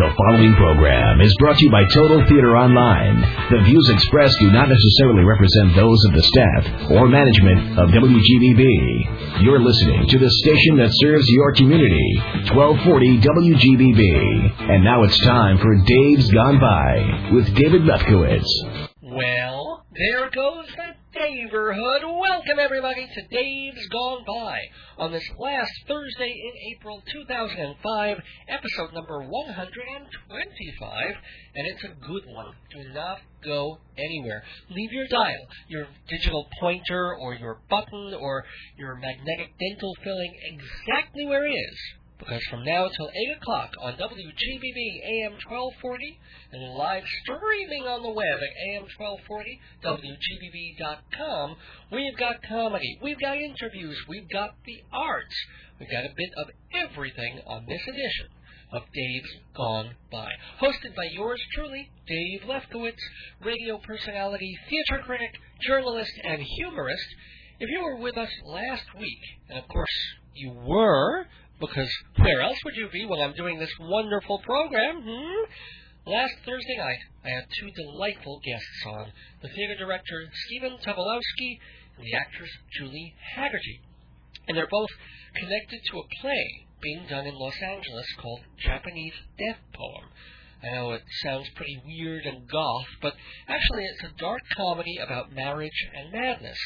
The following program is brought to you by Total Theater Online. The views expressed do not necessarily represent those of the staff or management of WGBB. You're listening to the station that serves your community, 1240 WGBB. And now it's time for Dave's Gone By with David Lefkowitz. Well, there goes the neighborhood. Welcome, everybody, to Dave's Gone By on this last Thursday in April 2005, episode number 125, and it's a good one. Do not go anywhere. Leave your dial, your digital pointer, or your button, or your magnetic dental filling exactly where it is because from now until 8 o'clock on WGBB AM 1240 and live streaming on the web at AM 1240, WGBB.com, we've got comedy, we've got interviews, we've got the arts, we've got a bit of everything on this edition of Dave's Gone By. Hosted by yours truly, Dave Lefkowitz, radio personality, theater critic, journalist, and humorist. If you were with us last week, and of course you were, because where else would you be when I'm doing this wonderful program? Hmm? Last Thursday night, I had two delightful guests on the theater director Stephen Tobolowsky and the actress Julie Hagerty. And they're both connected to a play being done in Los Angeles called Japanese Death Poem. I know it sounds pretty weird and goth, but actually it's a dark comedy about marriage and madness.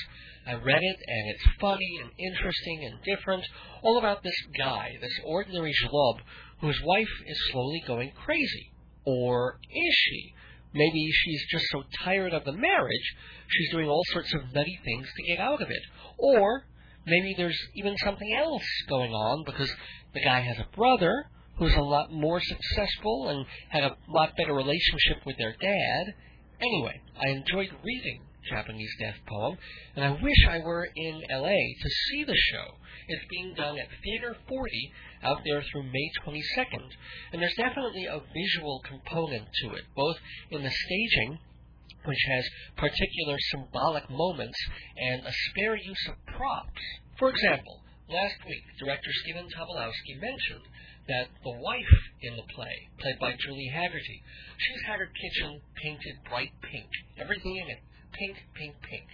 I read it, and it's funny and interesting and different, all about this guy, this ordinary schlub, whose wife is slowly going crazy. Or is she? Maybe she's just so tired of the marriage, she's doing all sorts of nutty things to get out of it. Or maybe there's even something else going on because the guy has a brother who's a lot more successful and had a lot better relationship with their dad. Anyway, I enjoyed reading Japanese Death Poem, and I wish I were in LA to see the show. It's being done at Theater 40 out there through May 22nd, and there's definitely a visual component to it, both in the staging, which has particular symbolic moments, and a spare use of props. For example, last week, director Stephen Tobolowsky mentioned that the wife in the play, played by Julie Hagerty, she's had her kitchen painted bright pink, everything in it pink, pink, pink.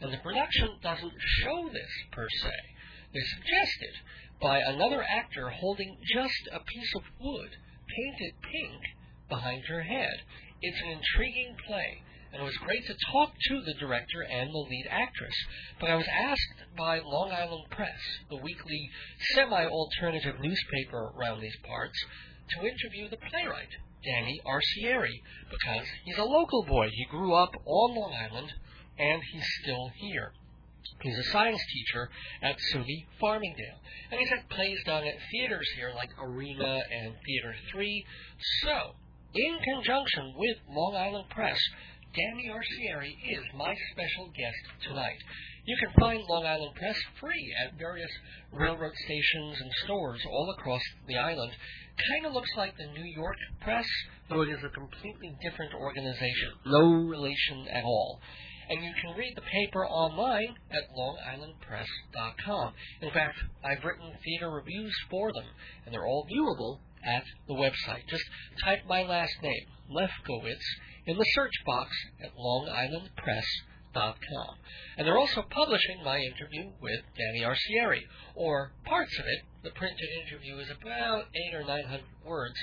And the production doesn't show this per se. They're suggested by another actor holding just a piece of wood painted pink behind her head. It's an intriguing play, and it was great to talk to the director and the lead actress. But I was asked by Long Island Press, the weekly semi alternative newspaper around these parts, to interview the playwright. Danny Arcieri because he's a local boy. He grew up on Long Island and he's still here. He's a science teacher at SUNY Farmingdale. And he's had plays done at theaters here like Arena and Theater 3. So, in conjunction with Long Island Press, Danny Arcieri is my special guest tonight. You can find Long Island Press free at various railroad stations and stores all across the island, kind of looks like the New York press, though it is a completely different organization. No relation at all. And you can read the paper online at longislandpress.com. In fact, I've written theater reviews for them, and they're all viewable at the website. Just type my last name, Lefkowitz, in the search box at longislandpress.com. And they're also publishing my interview with Danny Arcieri, or parts of it. The printed interview is about eight or nine hundred words,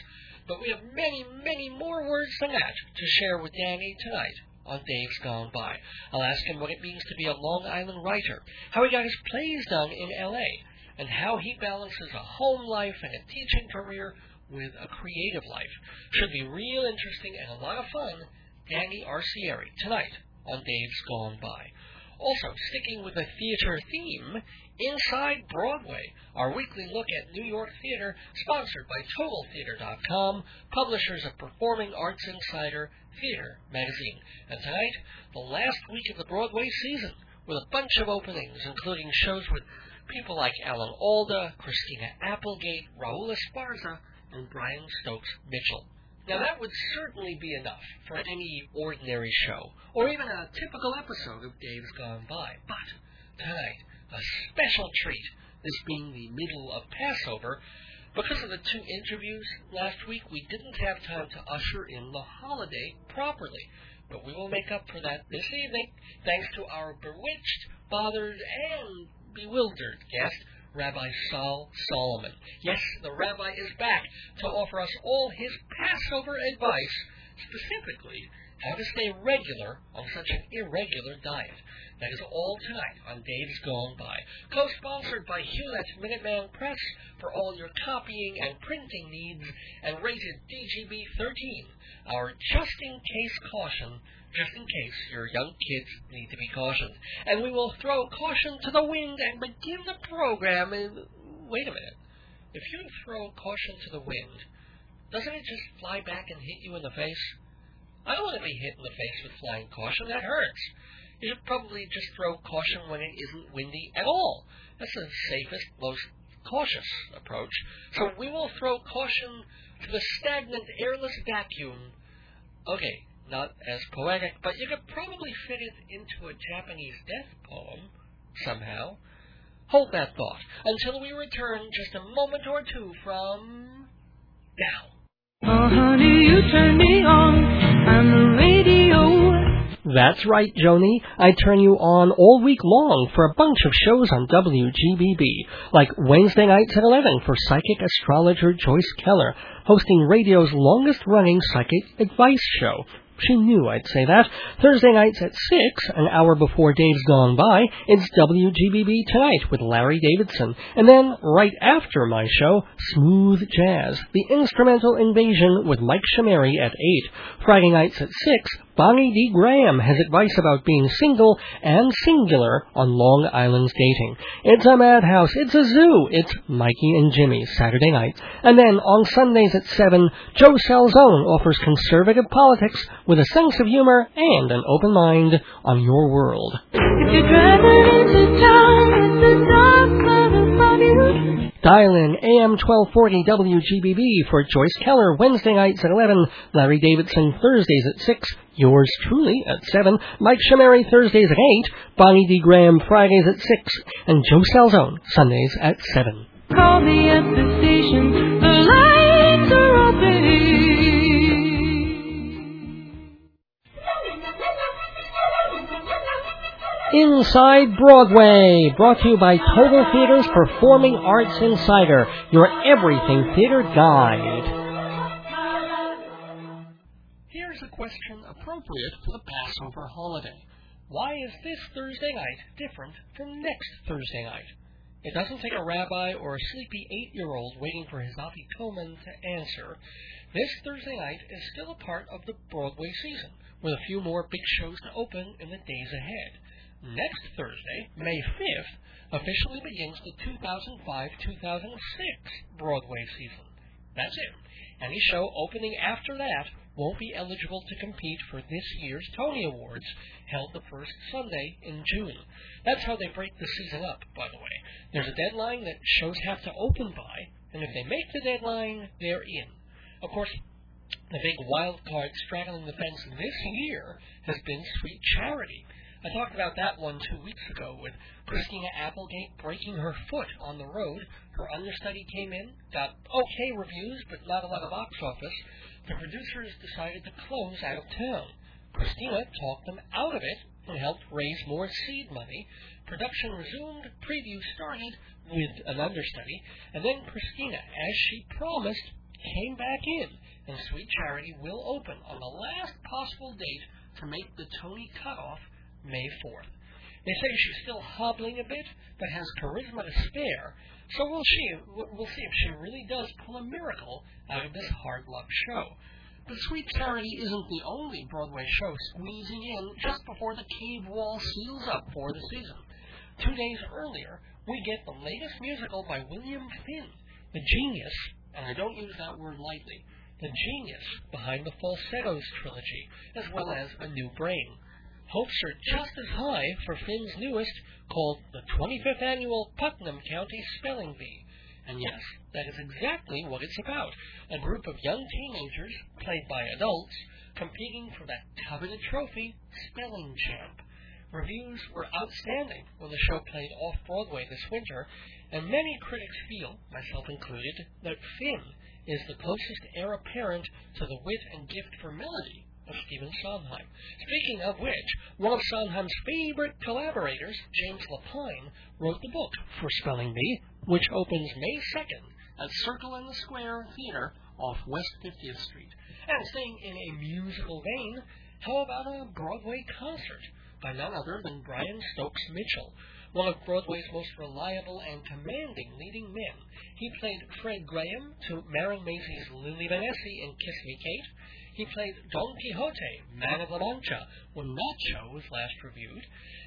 but we have many, many more words than that to share with Danny tonight on Dave's Gone By. I'll ask him what it means to be a Long Island writer, how he got his plays done in L.A., and how he balances a home life and a teaching career with a creative life. Should be real interesting and a lot of fun. Danny Arcieri tonight on Dave's Gone By. Also, sticking with the theater theme, Inside Broadway, our weekly look at New York theater, sponsored by TotalTheater.com, publishers of Performing Arts Insider Theater magazine. And tonight, the last week of the Broadway season, with a bunch of openings, including shows with people like Alan Alda, Christina Applegate, Raul Esparza, and Brian Stokes Mitchell. Now, that would certainly be enough for any ordinary show, or even a typical episode of Dave's Gone By. But tonight, a special treat, this being the middle of Passover, Because of the two interviews last week, we didn't have time to usher in the holiday properly. But we will make up for that this evening, thanks to our bewitched, bothered, and bewildered guest, Rabbi Sol Solomon. Yes, the rabbi is back to offer us all his Passover advice, specifically how to stay regular on such an irregular diet. That is all tonight on Dave's Gone By. Co-sponsored by Hewlett Minuteman Press for all your copying and printing needs, and rated DGB 13, our just-in-case caution, just in case your young kids need to be cautioned. And we will throw caution to the wind and begin the program in... Wait a minute. If you throw caution to the wind, doesn't it just fly back and hit you in the face? I don't want to be hit in the face with flying caution. That hurts. You should probably just throw caution when it isn't windy at all. That's the safest, most cautious approach. So we will throw caution to the stagnant, airless vacuum. Okay, not as poetic, but you could probably fit it into a Japanese death poem somehow. Hold that thought until we return just a moment or two from now. Oh, honey, you turn me on. I'm the radio. That's right, Joni. I turn you on all week long for a bunch of shows on WGBB, like Wednesday nights at 11 for psychic astrologer Joyce Keller, hosting radio's longest running psychic advice show. She knew I'd say that. Thursday nights at 6, an hour before Dave's Gone By, it's WGBB Tonight with Larry Davidson. And then, right after my show, Smooth Jazz, the instrumental invasion with Mike Shameri at 8. Friday nights at 6, Bonnie D. Graham has advice about being single and singular on Long Island's dating. It's a madhouse. It's a zoo. It's Mikey and Jimmy Saturday night. And then on Sundays at 7, Joe Salzone offers conservative politics with a sense of humor and an open mind on your world. Dial in AM 1240 WGBB for Joyce Keller Wednesday nights at 11, Larry Davidson Thursdays at 6, yours truly at 7, Mike Shameri Thursdays at 8, Bonnie D. Graham Fridays at 6, and Joe Salzone Sundays at 7. Inside Broadway, brought to you by Total Theater's Performing Arts Insider, your everything theater guide. Here's a question appropriate for the Passover holiday. Why is this Thursday night different from next Thursday night? It doesn't take a rabbi or a sleepy eight-year-old waiting for his afikoman to answer. This Thursday night is still a part of the Broadway season, with a few more big shows to open in the days ahead. Next Thursday, May 5th, officially begins the 2005-2006 Broadway season. That's it. Any show opening after that won't be eligible to compete for this year's Tony Awards, held the first Sunday in June. That's how they break the season up, by the way. There's a deadline that shows have to open by, and if they make the deadline, they're in. Of course, the big wild card straddling the fence this year has been Sweet Charity. I talked about that one two weeks ago with Christina Applegate breaking her foot on the road. Her understudy came in, got okay reviews, but not a lot of box office. The producers decided to close out of town. Christina talked them out of it and helped raise more seed money. Production resumed, preview started with an understudy, and then Christina, as she promised, came back in, and Sweet Charity will open on the last possible date to make the Tony cutoff May 4th. They say she's still hobbling a bit, but has charisma to spare. So we'll see. We'll see if she really does pull a miracle out of this hard luck show. But Sweet Charity isn't the only Broadway show squeezing in just before the cave wall seals up for the season. Two days earlier, we get the latest musical by William Finn, the genius, and I don't use that word lightly, the genius behind the Falsettos trilogy, as well as A New Brain. Hopes are just as high for Finn's newest, called the 25th Annual Putnam County Spelling Bee. And yes, that is exactly what it's about. A group of young teenagers, played by adults, competing for that coveted trophy, Spelling Champ. Reviews were outstanding when the show played off Broadway this winter, and many critics feel, myself included, that Finn is the closest heir apparent to the wit and gift for melody of Stephen Sondheim. Speaking of which, one of Sondheim's favorite collaborators, James Lapine, wrote the book For Spelling Bee, which opens May 2nd at Circle in the Square Theater off West 50th Street. And staying in a musical vein, how about a Broadway concert by none other than Brian Stokes Mitchell, one of Broadway's most reliable and commanding leading men. He played Fred Graham to Marin Mazzie's Lili Vanessi in Kiss Me Kate. He played Don Quixote, Man of La Mancha, when that show was last reviewed.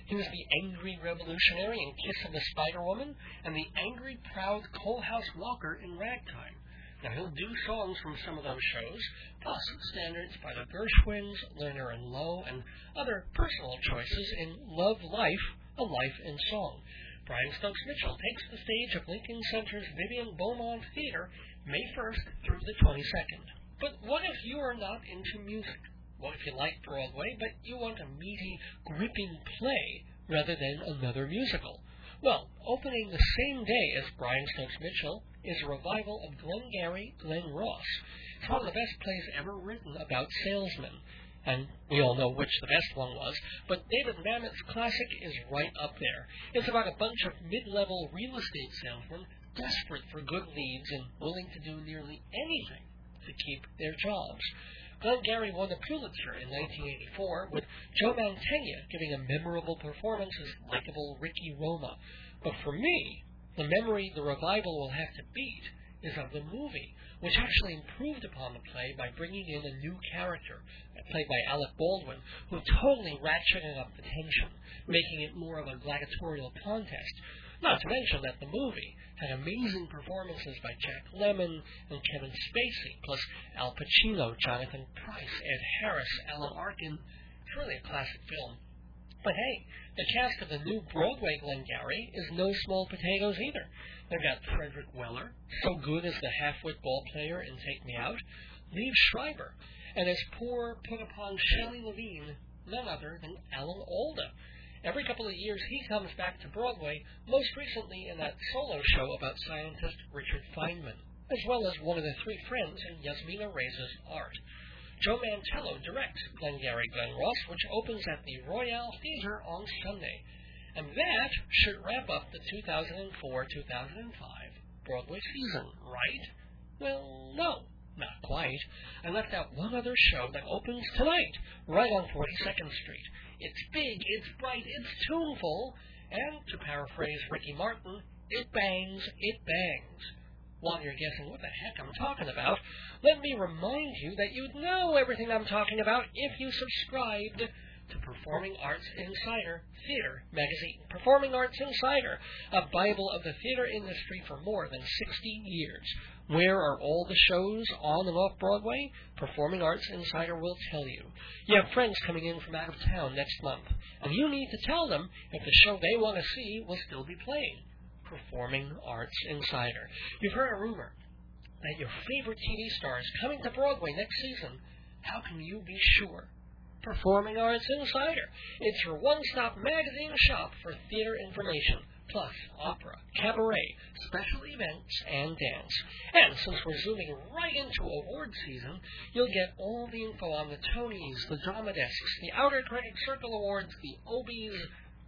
He was the angry revolutionary in Kiss of the Spider Woman, and the angry, proud Coalhouse Walker in Ragtime. Now, he'll do songs from some of those shows, plus standards by the Gershwins, Lerner and Loewe, and other personal choices in Love Life, A Life in Song. Brian Stokes Mitchell takes the stage of Lincoln Center's Vivian Beaumont Theater May 1st through the 22nd. But what if you are not into music? What if you like Broadway, but you want a meaty, gripping play rather than another musical? Well, opening the same day as Brian Stokes Mitchell is a revival of Glengarry Glen Ross. It's one of the best plays ever written about salesmen. And we all know which the best one was, but David Mamet's classic is right up there. It's about a bunch of mid-level real estate salesmen desperate for good leads and willing to do nearly anything to keep their jobs. Glenn Glengarry won the Pulitzer in 1984 with Joe Mantegna giving a memorable performance as likable Ricky Roma. But for me, the memory the revival will have to beat is of the movie, which actually improved upon the play by bringing in a new character, played by Alec Baldwin, who totally ratcheted up the tension, making it more of a gladiatorial contest. Not to mention that the movie had amazing performances by Jack Lemmon and Kevin Spacey, plus Al Pacino, Jonathan Pryce, Ed Harris, Alan Arkin. It's really a classic film. But hey, the cast of the new Broadway Glengarry is no small potatoes either. They've got Frederick Weller, so good as the half-wit ball player in Take Me Out, Liev Schreiber, and as poor, put-upon Shelley Levene, none other than Alan Alda. Every couple of years, he comes back to Broadway, most recently in that solo show about scientist Richard Feynman, as well as one of the three friends in Yasmina Reza's art. Joe Mantello directs Glengarry Glen Ross, which opens at the Royale Theatre on Sunday. And that should wrap up the 2004-2005 Broadway season, right? Well, no, not quite. I left out one other show that opens tonight, right on 42nd Street. It's big, it's bright, it's tuneful, and to paraphrase Ricky Martin, it bangs, it bangs. While you're guessing what the heck I'm talking about, let me remind you that you'd know everything I'm talking about if you subscribed to Performing Arts Insider Theater magazine. Performing Arts Insider, a Bible of the theater industry for more than 60 years. Where are all the shows on and off Broadway? Performing Arts Insider will tell you. You have friends coming in from out of town next month, and you need to tell them if the show they want to see will still be playing. Performing Arts Insider. You've heard a rumor that your favorite TV star is coming to Broadway next season. How can you be sure? Performing Arts Insider. It's your one-stop magazine shop for theater information, plus opera, cabaret, special events, and dance. And since we're zooming right into award season, you'll get all the info on the Tonys, the Drama Desks, the Outer Critics Circle Awards, the Obies,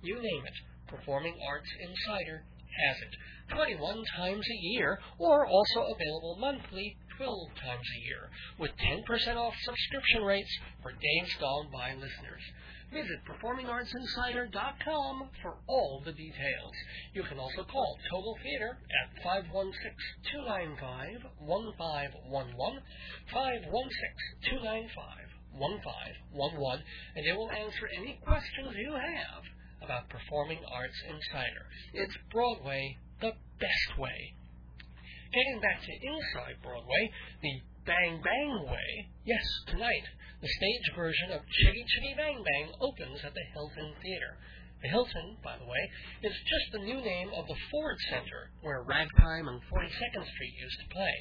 you name it. Performing Arts Insider has it. 21 times a year, or also available monthly 12 times a year, with 10% off subscription rates for gone by listeners. Visit PerformingArtsInsider.com for all the details. You can also call Total Theater at 516-295-1511, 516-295-1511, and they will answer any questions you have about Performing Arts Insider. It's Broadway the best way. Getting back to inside Broadway, the Bang Bang Way, yes, tonight, the stage version of Chitty Chitty Bang Bang opens at the Hilton Theater. The Hilton, by the way, is just the new name of the Ford Center, where Ragtime and 42nd Street used to play.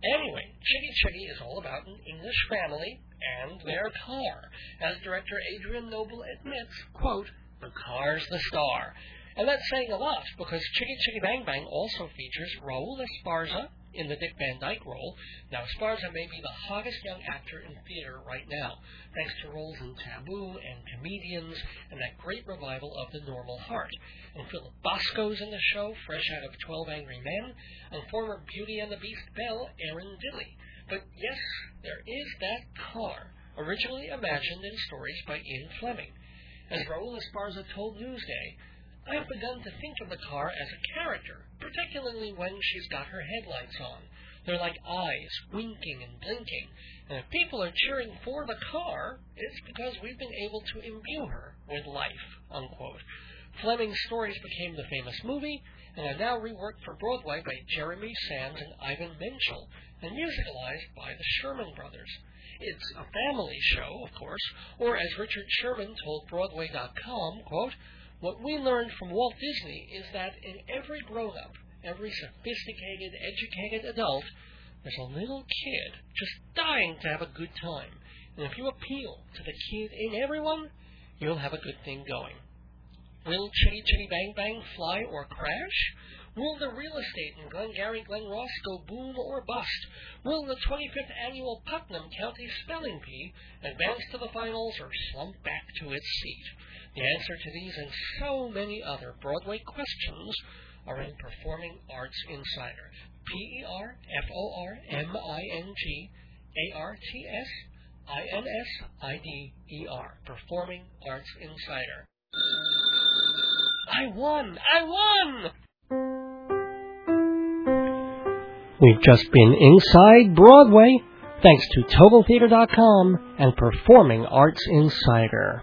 Anyway, Chitty Chitty is all about an English family and their car. As director Adrian Noble admits, quote, The car's the star. And that's saying a lot because Chitty Chitty Bang Bang also features Raul Esparza in the Dick Van Dyke role. Now, Esparza may be the hottest young actor in theater right now, thanks to roles in Taboo and Comedians and that great revival of The Normal Heart. And Philip Bosco's in the show, fresh out of 12 Angry Men, and former Beauty and the Beast belle, Erin Dilly. But yes, there is that car, originally imagined in stories by Ian Fleming. As Raul Esparza told Newsday, I have begun to think of the car as a character, particularly when she's got her headlights on. They're like eyes, winking and blinking. And if people are cheering for the car, it's because we've been able to imbue her with life. Unquote. Fleming's stories became the famous movie, and are now reworked for Broadway by Jeremy Sams and Ivan Menchell, and musicalized by the Sherman Brothers. It's a family show, of course, or as Richard Sherman told Broadway.com, quote, what we learned from Walt Disney is that in every grown up, every sophisticated, educated adult, there's a little kid just dying to have a good time. And if you appeal to the kid in everyone, you'll have a good thing going. Will Chitty Chitty Bang Bang fly or crash? Will the real estate in Glengarry Glen Ross go boom or bust? Will the 25th annual Putnam County Spelling Bee advance to the finals or slump back to its seat? The answer to these and so many other Broadway questions are in Performing Arts Insider. P E R F O R M I N G A R T S I N S I D E R. Performing Arts Insider. I won! I won! We've just been inside Broadway thanks to TotalTheater.com and Performing Arts Insider.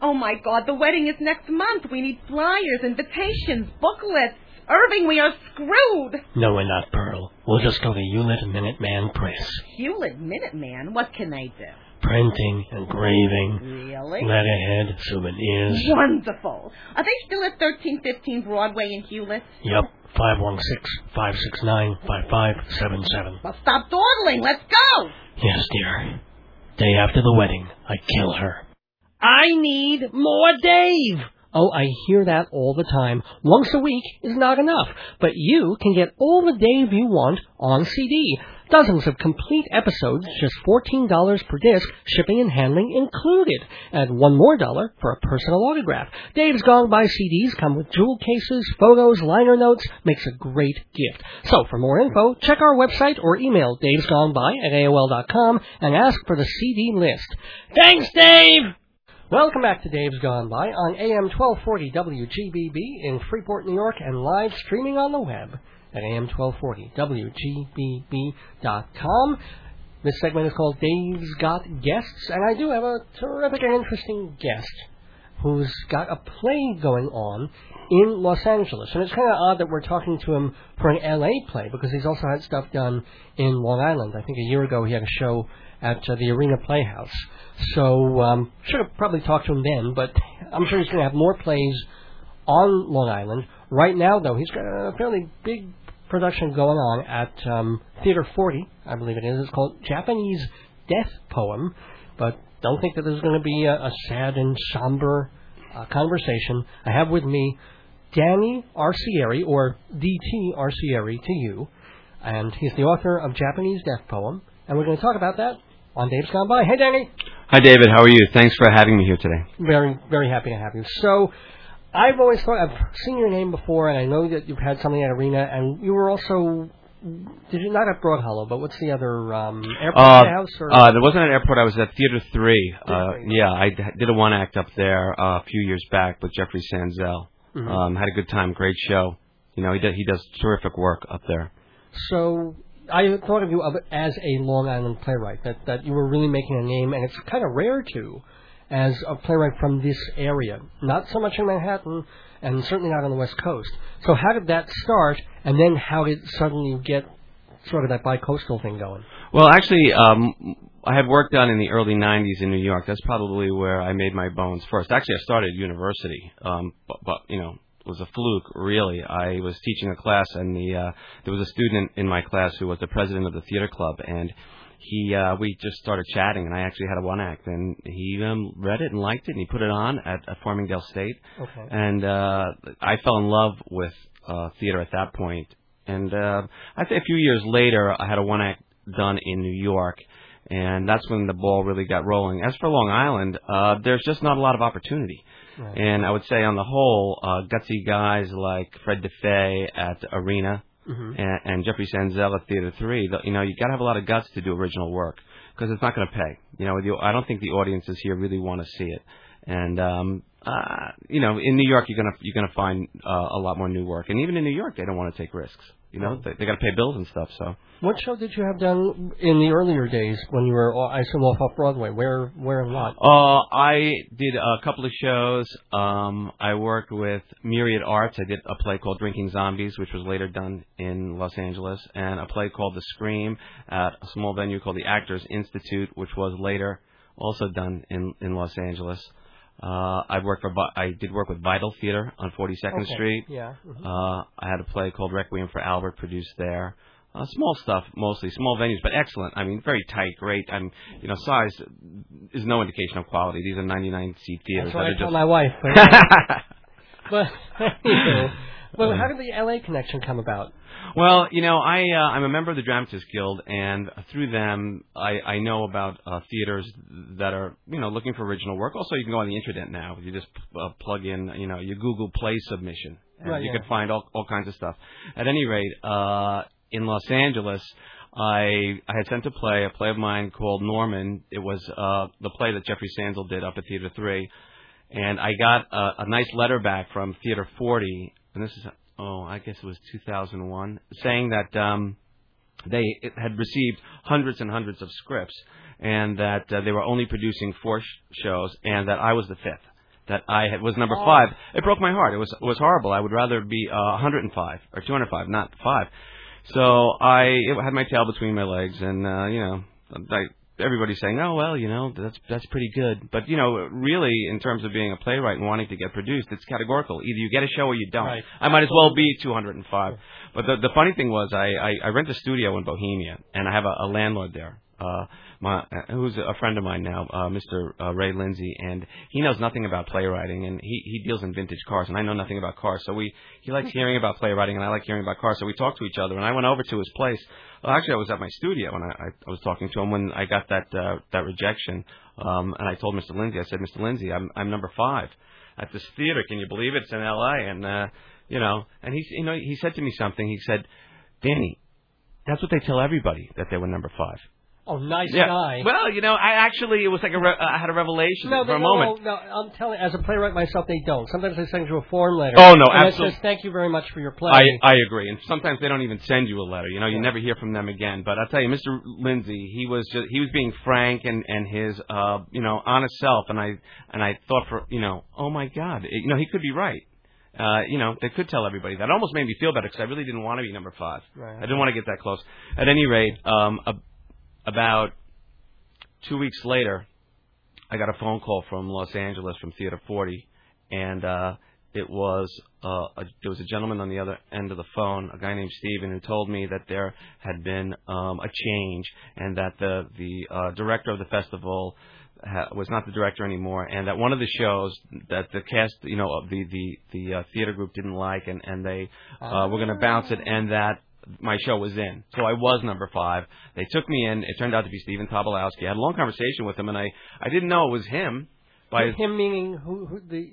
Oh my god, the wedding is next month. We need flyers, invitations, booklets. Irving, we are screwed. No, we're not, Pearl. We'll just go to Hewlett Minuteman Press. Hewlett Minuteman? What can they do? Printing, engraving, Really? letterhead, souvenirs. Wonderful. Are they still at 1315 Broadway in Hewlett? Yep, 516-569-5577. Well, stop dawdling. Let's go. Yes, dear. Day after the wedding, I kill her. I need more Dave! Oh, I hear that all the time. Once a week is not enough, but you can get all the Dave you want on CD. Dozens of complete episodes, just $14 per disc, shipping and handling included. Add one more dollar for a personal autograph. Dave's Gone By CDs come with jewel cases, photos, liner notes, makes a great gift. So for more info, check our website or email davesgoneby at AOL.com and ask for the CD list. Thanks, Dave! Welcome back to Dave's Gone By on AM 1240 WGBB in Freeport, New York, and live streaming on the web at AM 1240 WGBB.com. This segment is called Dave's Got Guests, and I do have a terrific and interesting guest who's got a play going on in Los Angeles. And it's kind of odd that we're talking to him for an LA play because he's also had stuff done in Long Island. I think a year ago he had a show at uh, the Arena Playhouse. So um, should have probably talked to him then, but I'm sure he's going to have more plays on Long Island. Right now, though, he's got a fairly big production going on at um, Theater 40, I believe it is. It's called Japanese Death Poem, but don't think that there's going to be a, a sad and somber uh, conversation. I have with me Danny Arcieri, or D.T. Arcieri to you, and he's the author of Japanese Death Poem, and we're going to talk about that on Dave's Gone By. Hey, Danny. Hi, David. How are you? Thanks for having me here today. Very, very happy to have you. So, I've always thought I've seen your name before, and I know that you've had something at Arena, and you were also. Did you not at Broad Hollow, but what's the other um, airport Uh, house? Or uh, there wasn't an airport. I was at Theater Three. Uh, yeah, I did a one act up there uh, a few years back with Jeffrey Sanzel. Mhm. Um, had a good time. Great show. You know, he does he does terrific work up there. So I thought of you as a Long Island playwright. That that you were really making a name, and it's kind of rare too, as a playwright from this area. Not so much in Manhattan, and certainly not on the West Coast. So how did that start, and then how did suddenly get sort of that bi-coastal thing going? Well, actually, um, I had work done in the early '90s in New York. That's probably where I made my bones first. Actually, I started at university, um, but, but you know, was a fluke. Really, I was teaching a class, and the uh, there was a student in my class who was the president of the theater club, and he uh, we just started chatting, and I actually had a one act, and he um, read it and liked it, and he put it on at, at Farmingdale State, Okay. and uh, I fell in love with uh, theater at that point. And uh, I'd say a few years later, I had a one act done in New York, and that's when the ball really got rolling. As for Long Island, uh, there's just not a lot of opportunity. Right. And I would say on the whole, uh, gutsy guys like Fred DeFay at Arena Mhm. and, and Jeffrey Sanzel at Theater 3, the, you know, you got to have a lot of guts to do original work because it's not going to pay. You know, the, I don't think the audiences here really want to see it. And um, uh, you know, in New York, you're gonna you're gonna find uh, a lot more new work, and even in New York, they don't want to take risks. You know, they, they got to pay bills and stuff. So What show did you have done in the earlier days when you were, I assume, off off Broadway? Where, where, and what? Uh, I did a couple of shows. Um, I worked with Myriad Arts. I did a play called Drinking Zombies, which was later done in Los Angeles, and a play called The Scream at a small venue called the Actors Institute, which was later also done in in Los Angeles. Uh, I worked for I did work with Vital Theater on 42nd Okay. Street. Yeah. mhm. Uh, I had a play called Requiem for Albert produced there. Uh, small stuff, mostly small venues, but excellent. I mean, very tight, great. I'm, you know, size is no indication of quality. These are 99 seat theaters That's what I tell are my wife. But, just. but well, how did the LA connection come about? Well, you know, I uh, I'm a member of the Dramatists Guild, and through them, I I know about uh, theaters that are you know looking for original work. Also, you can go on the internet now. You just uh, plug in, you know, your Google Play submission, and Right, you yeah. can find all all kinds of stuff. At any rate, uh, in Los Angeles. I I had sent a play, a play of mine called Norman. It was uh, the play that Jeffrey Sanzel did up at Theater Three, and I got a, a nice letter back from Theater 40, and this is oh I guess it was 2001, saying that um, they had received hundreds and hundreds of scripts, and that uh, they were only producing four sh- shows, and that I was the fifth. That I had, was number Oh. five. It broke my heart. It was it was horrible. I would rather be uh, 105 or 205, not five. So I it had my tail between my legs, and uh, you know, I, everybody's saying, "Oh well, you know, that's that's pretty good." But you know, really, in terms of being a playwright and wanting to get produced, it's categorical. Either you get a show or you don't. Right. I might as well be 205. But the the funny thing was, I I, I rent a studio in Bohemia, and I have a, a landlord there. Uh, my uh, who's a friend of mine now, uh, Mr. Uh, Ray Lindsay, and he knows nothing about playwriting, and he he deals in vintage cars, and I know nothing about cars. So we he likes hearing about playwriting, and I like hearing about cars. So we talked to each other, and I went over to his place. Well, actually, I was at my studio, and I, I, I was talking to him when I got that uh, that rejection, um, and I told Mr. Lindsay, I said, Mr. Lindsay, I'm I'm number five at this theater. Can you believe it? It's in L.A. and uh, you know, and he you know he said to me something. He said, Danny, that's what they tell everybody that they were number five. Oh, nice Yeah. guy. Well, you know, I actually it was like a re- I had a revelation no, for no, a no, moment. no, I'm telling. As a playwright myself, they don't. Sometimes they send you a form letter. Oh, no, and it absolutely. says thank you very much for your play. I I agree, and sometimes they don't even send you a letter. You know, you Yeah. never hear from them again. But I'll tell you, Mr. Lindsay, he was just he was being frank and and his uh you know honest self, and I and I thought for you know oh my God, it- you know he could be right. Uh, you know, they could tell everybody that. It almost made me feel better because I really didn't want to be number five. Right. I didn't want to get that close. At any rate, um, a, about two weeks later, I got a phone call from Los Angeles from Theater 40, and uh, it was uh, a, there was a gentleman on the other end of the phone, a guy named Steven, who told me that there had been um, a change and that the the uh, director of the festival was not the director anymore, and that one of the shows that the cast, you know, the the the uh, theater group didn't like, and and they uh, were going to bounce it, and that my show was in. So I was number five. They took me in. It turned out to be Stephen Tobolowsky. I had a long conversation with him, and I I didn't know it was him. By his, Him meaning who? who the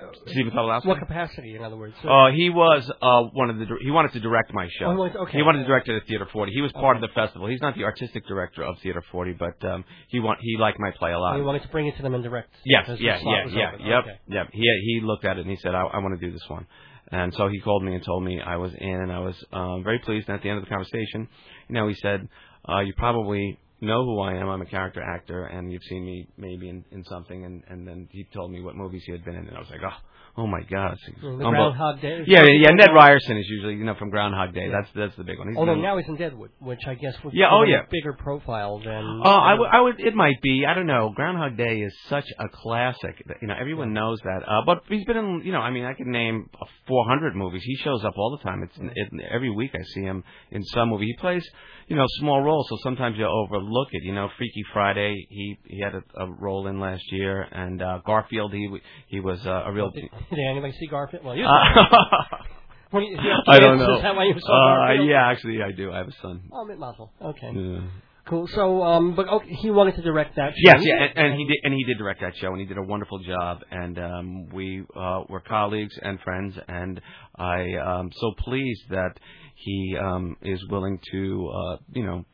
uh, Stephen Tobolowsky. what capacity? In other words. So- Uh, he was uh, one of the. He wanted to direct my show. Oh, he wanted- okay. He wanted to direct it at Theater 40. He was part Okay. of the festival. He's not the artistic director of Theater 40, but um, he want he liked my play a lot. Oh, you wanted to bring it to them in direct. Yes, yeah, yeah, yeah, yep, Okay. yep. He he looked at it and he said, I, I want to do this one. And so he called me and told me I was in, and I was um, very pleased. And at the end of the conversation, you know, he said, uh, "You probably know who I am. I'm a character actor, and you've seen me maybe in, in something." And and then he told me what movies he had been in, and I was like, "Oh, oh my God!" The Groundhog Day. Yeah, yeah. Ned Ryerson is usually you know from Groundhog Day. Yeah. That's that's the big one. He's Although now he's in Deadwood, which I guess would Yeah, oh, yeah. a bigger profile than. Oh, I would, I would. It might be. I don't know. Groundhog Day is such a classic. that, You know, everyone knows that. Uh, but he's been in. You know, I mean, I could name 400 movies. He shows up all the time. It's it, every week I see him in some movie. He plays, you know, small roles. So sometimes you overlook it. You know, Freaky Friday, he he had a, a role in last year, and uh, Garfield, he he was uh, a real. Did, did anybody see Garfield? Well, you. Uh, you- you I don't know. Is that why you saw uh, Garfield? yeah, actually, I do. I have a son. Oh, Mitt Muzzle. Okay. Yeah. Cool. So, um, but okay, he wanted to direct that. Yes, show. yeah, and, and he did, and he did direct that show, and he did a wonderful job. And um, we uh, were colleagues and friends, and I am so pleased that he um, is willing to, uh, you know,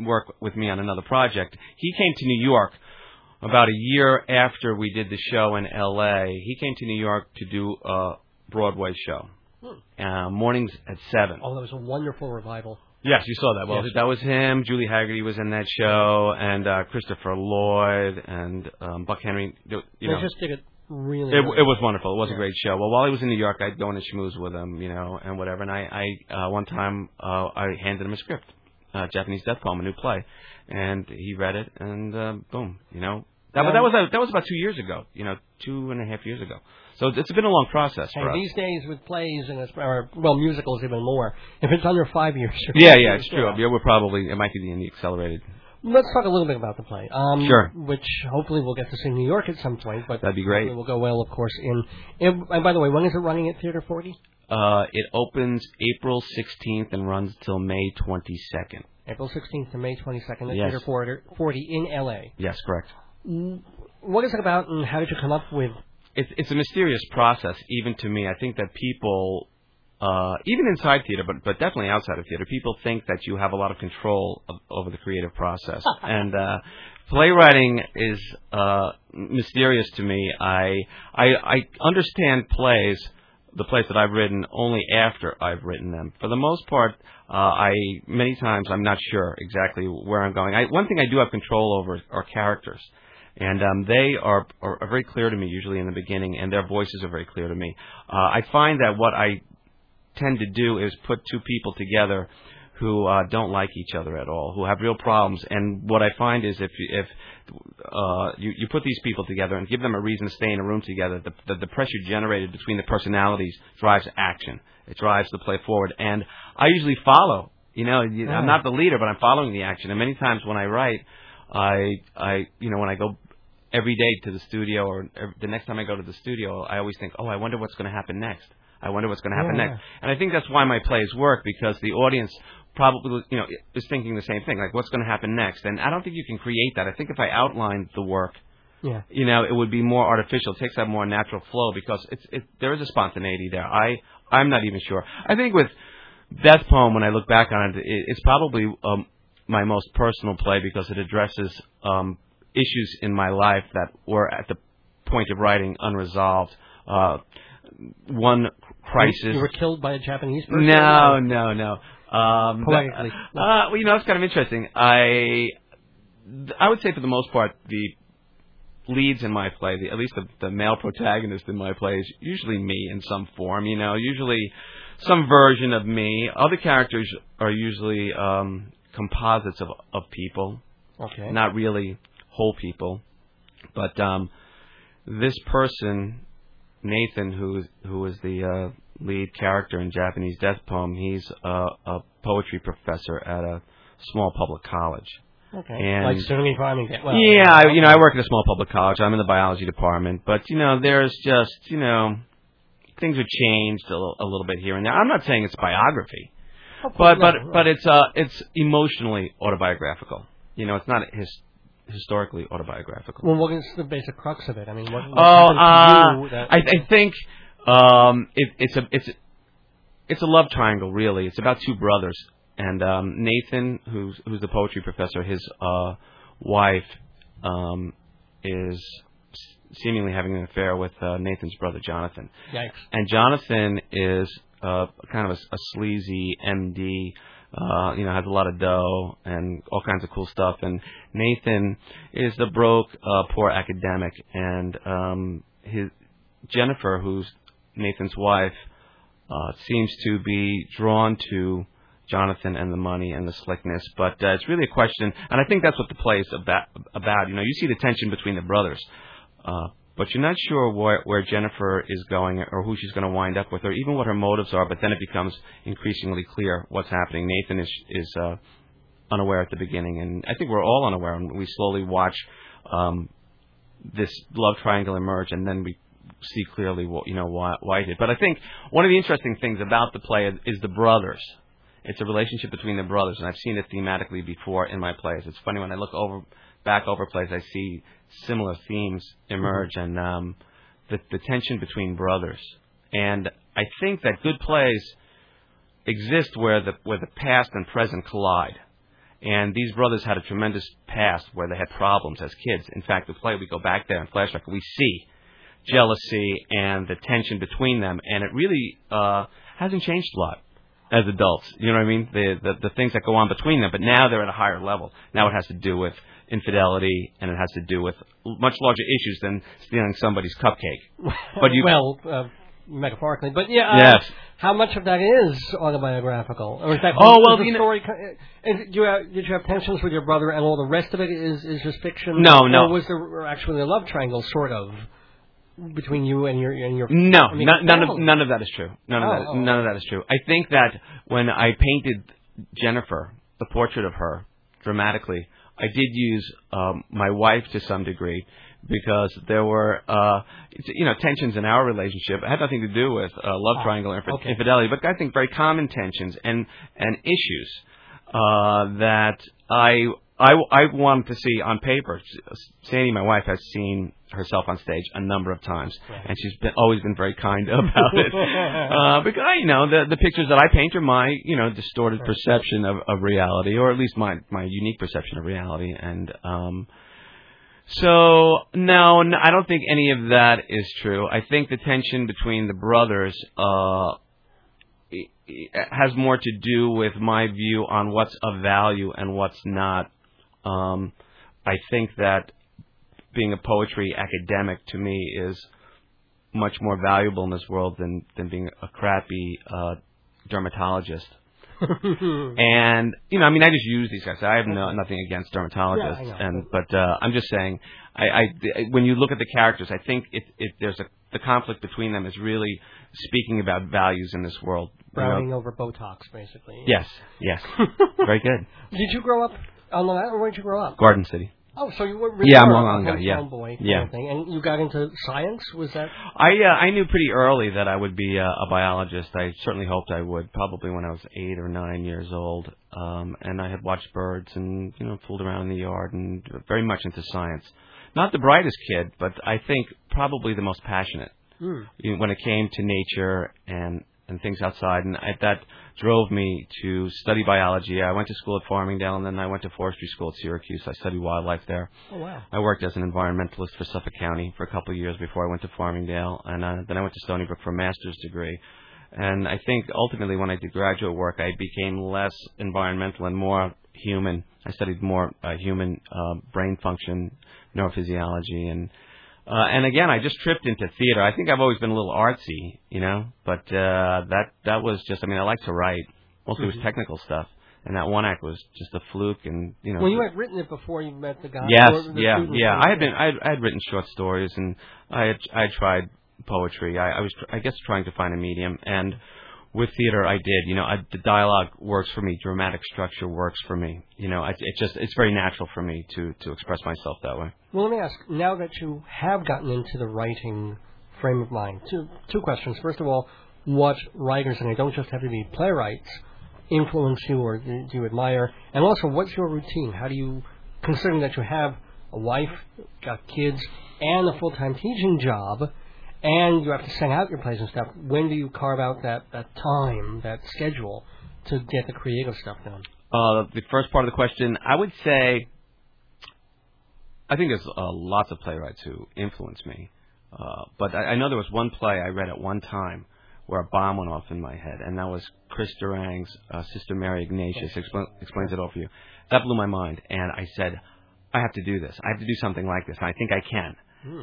work with me on another project. He came to New York about a year after we did the show in L.A. He came to New York to do a Broadway show, uh, mornings at seven. Oh, that was a wonderful revival. Yes, you saw that. Well, Yes. that was him. Julie Hagerty was in that show, and uh, Christopher Lloyd and um, Buck Henry. You they just did it really. it, really it was wonderful. It was Yeah. a great show. Well, while he was in New York, I'd go in and schmooze with him, you know, and whatever. And I, I uh, one time, uh, I handed him a script, uh, Japanese Death Poem, a new play, and he read it, and uh, boom, you know. That, but that was uh, that was about two years ago, you know, two and a half years ago. So it's been a long process us. these days with plays and or well musicals even more. If it's under five years. Yeah, yeah, it's true. Yeah, we're probably it might be in the accelerated. Let's talk a little bit about the play. Um, Sure. Which hopefully we'll get to see in New York at some point. But That'd be great. It will go well, of course. In, in and by the way, when is it running at Theater 40? Uh, it opens April 16th and runs till May 22nd. April 16th to May 22nd at Yes. Theater 40 40 in L.A. Yes, correct. What is it about, and how did you come up with? It's it's a mysterious process, even to me. I think that people, uh, even inside theater, but but definitely outside of theater, people think that you have a lot of control of, over the creative process. and uh, playwriting is uh, mysterious to me. I I I understand plays. The plays that I've written only after I've written them. For the most part, uh, I many times I'm not sure exactly where I'm going. I, one thing I do have control over are characters and um, they are, are are very clear to me usually in the beginning, and their voices are very clear to me. Uh, I find that what I tend to do is put two people together who uh, don't like each other at all, who have real problems. And what I find is if if uh, you you put these people together and give them a reason to stay in a room together, the, the the pressure generated between the personalities drives action. It drives the play forward, and I usually follow. You know, I'm not the leader, but I'm following the action. And many times when I write, I I you know when I go every day to the studio or the next time I go to the studio, I always think, oh, I wonder what's going to happen next. I wonder what's going to happen Yeah. next. And I think that's why my plays work because the audience probably you know is thinking the same thing, like what's going to happen next. And I don't think you can create that. I think if I outlined the work. Yeah. You know, it would be more artificial. It takes that more natural flow because it's it, there is a spontaneity there. I I'm not even sure. I think with Death Poem, when I look back on it, it it's probably um, my most personal play because it addresses um, issues in my life that were at the point of writing unresolved. Uh, one crisis. You were killed by a Japanese person. No, no, no. Um, Poetically. Uh, well, you know, it's kind of interesting. I, I would say for the most part, the leads in my play, the, at least the, the male protagonist in my play, is usually me in some form. You know, usually some version of me. Other characters are usually um, composites of of people, Okay. not really whole people. But um, this person, Nathan, who who is the uh, lead character in Japanese Death Poem, he's a, a poetry professor at a small public college. Okay. And- like SUNY Farmington. Well, yeah, I, you know, I work at a small public college. I'm in the biology department, but you know, there's just you know, things have changed a, little- a little bit here and there. I'm not saying it's biography, but but but it's uh it's emotionally autobiographical. You know, it's not his, historically autobiographical. Well, what is the basic crux of it? I mean, what, what Oh, happened to you uh, that- I, I think um, it, it's a it's a, it's a love triangle, really. It's about two brothers, and um, Nathan, who's who's the poetry professor, his uh, wife um, is seemingly having an affair with uh, Nathan's brother Jonathan, Yikes. and Jonathan is uh, kind of a, a sleazy MD. Uh, you know, has a lot of dough and all kinds of cool stuff. And Nathan is the broke, uh, poor academic. And um, his Jennifer, who's Nathan's wife, uh, seems to be drawn to Jonathan and the money and the slickness. But uh, it's really a question, and I think that's what the play is about. About you know, you see the tension between the brothers. Uh, but you're not sure where, where Jennifer is going or who she's going to wind up with or even what her motives are. But then it becomes increasingly clear what's happening. Nathan is is uh, unaware at the beginning, and I think we're all unaware, and we slowly watch um, this love triangle emerge, and then we see clearly what you know why, why it did. But I think one of the interesting things about the play is, is the brothers. It's a relationship between the brothers, and I've seen it thematically before in my plays. It's funny when I look over back over plays, I see similar themes emerge, and um, the, the tension between brothers. And I think that good plays exist where the where the past and present collide. And these brothers had a tremendous past where they had problems as kids. In fact, the play we go back there in flashback, we see jealousy and the tension between them, and it really uh, hasn't changed a lot as adults. You know what I mean? The, the the things that go on between them, but now they're at a higher level. Now it has to do with infidelity, and it has to do with much larger issues than stealing somebody's cupcake. But you, well, uh, metaphorically, but yeah. Uh, Yes. How much of that is autobiographical, or is that? Oh, well, the you know- story. And did you have, did you have tensions with your brother, and all the rest of it is is just fiction? No, no. Or was there actually a love triangle, sort of, between you and your and your? No, I mean, none, none oh. of none of that is true. None of Oh, that, oh. none of that is true. I think that when I painted Jennifer, the portrait of her, dramatically, I did use um, my wife to some degree because there were, uh, you know, tensions in our relationship. It had nothing to do with uh, love Ah, triangle or okay. infidelity, but I think very common tensions and and issues uh, that I. I, I wanted to see on paper. Sandy, my wife, has seen herself on stage a number of times, and she's been always been very kind about it. uh, because you know the the pictures that I paint are my you know distorted perception of, of reality, or at least my my unique perception of reality. And um, so no, no, I don't think any of that is true. I think the tension between the brothers uh, has more to do with my view on what's of value and what's not. Um, I think that being a poetry academic to me is much more valuable in this world than than being a crappy uh, dermatologist. And you know, I mean, I just use these guys. I have no, nothing against dermatologists, Yeah, and but uh, I'm just saying, I, I when you look at the characters, I think if if there's a the conflict between them is really speaking about values in this world. you know. Over Botox, basically. Yes, yes, very good. Did you grow up on Long Island, or where did you grow up? Garden City. Oh, so you were really Yeah, I'm Long a Island yeah. boy, kind Yeah. of thing. and you got into science. Was that? I uh, I knew pretty early that I would be a, a biologist. I certainly hoped I would. Probably when I was eight or nine years old, um, and I had watched birds and you know fooled around in the yard and very much into science. Not the brightest kid, but I think probably the most passionate know, when it came to nature and and things outside. And I, that drove me to study biology. I went to school at Farmingdale, and then I went to forestry school at Syracuse. I studied wildlife there. Oh wow. I worked as an environmentalist for Suffolk County for a couple of years before I went to Farmingdale, and uh, then I went to Stony Brook for a master's degree. And I think ultimately, when I did graduate work, I became less environmental and more human. I studied more uh, human uh, brain function, neurophysiology, and uh, and again, I just tripped into theater. I think I've always been a little artsy, you know, but uh, that that was just. I mean, I like to write. Mostly it was technical stuff, and that one act was just a fluke, and you know. Well, you had written it before you met the guy. Yes, the yeah, yeah. I had been, I had, I had written short stories, and I had, I had tried poetry. I, I was, tr- I guess, trying to find a medium, and with theater, I did. You know, I, the dialogue works for me. Dramatic structure works for me. You know, I, it just, it's very natural for me to, to express myself that way. Well, let me ask. Now that you have gotten into the writing frame of mind, two two questions. First of all, what writers, and they don't just have to be playwrights, influence you or do you admire? And also, what's your routine? How do you, considering that you have a wife, got kids, and a full time teaching job, and you have to send out your plays and stuff, when do you carve out that, that time, that schedule, to get the creative stuff done? Uh, the first part of the question, I would say, I think there's uh, lots of playwrights who influence me. Uh, but I, I know there was one play I read at one time where a bomb went off in my head, and that was Chris Durang's uh, Sister Mary Ignatius expl- explains it all for you. That blew my mind, and I said, I have to do this. I have to do something like this. And I think I can.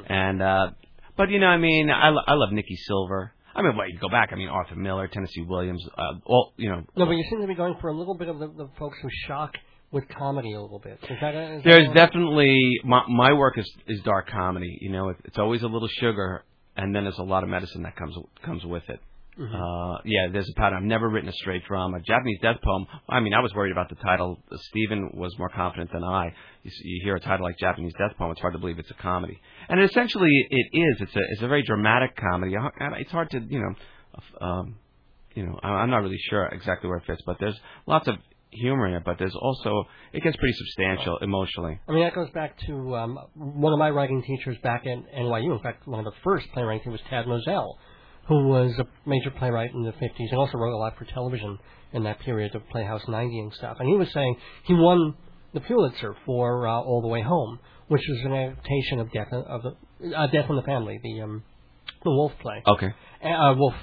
And uh, but you know, I mean, I, lo- I love Nicky Silver. I mean, well, you go back. I mean, Arthur Miller, Tennessee Williams, uh, all you know, No, but you seem to be going for a little bit of the, the folks who shock with comedy a little bit. Is that a, is There's that definitely my my work is is dark comedy. You know, it, it's always a little sugar, and then there's a lot of medicine that comes comes with it. Uh, yeah, there's a pattern. I've never written a straight drama. Japanese death poem. I mean, I was worried about the title. Stephen was more confident than I. You, s- you hear a title like Japanese death poem, it's hard to believe it's a comedy. And essentially, it is. It's a it's a very dramatic comedy. And It's hard to you know, um, you know, I- I'm not really sure exactly where it fits, but there's lots of humor in it. But there's also it gets pretty substantial emotionally. I mean, that goes back to um, one of my writing teachers back at NYU. In fact, one of the first playwrights was Tad Mosel, who was a major playwright in the 50s and also wrote a lot for television in that period of Playhouse 90 and stuff. And he was saying he won the Pulitzer for uh, All the Way Home, which was an adaptation of Death of the uh, Death in the Family, the um, the Wolf play Okay. uh, Wolf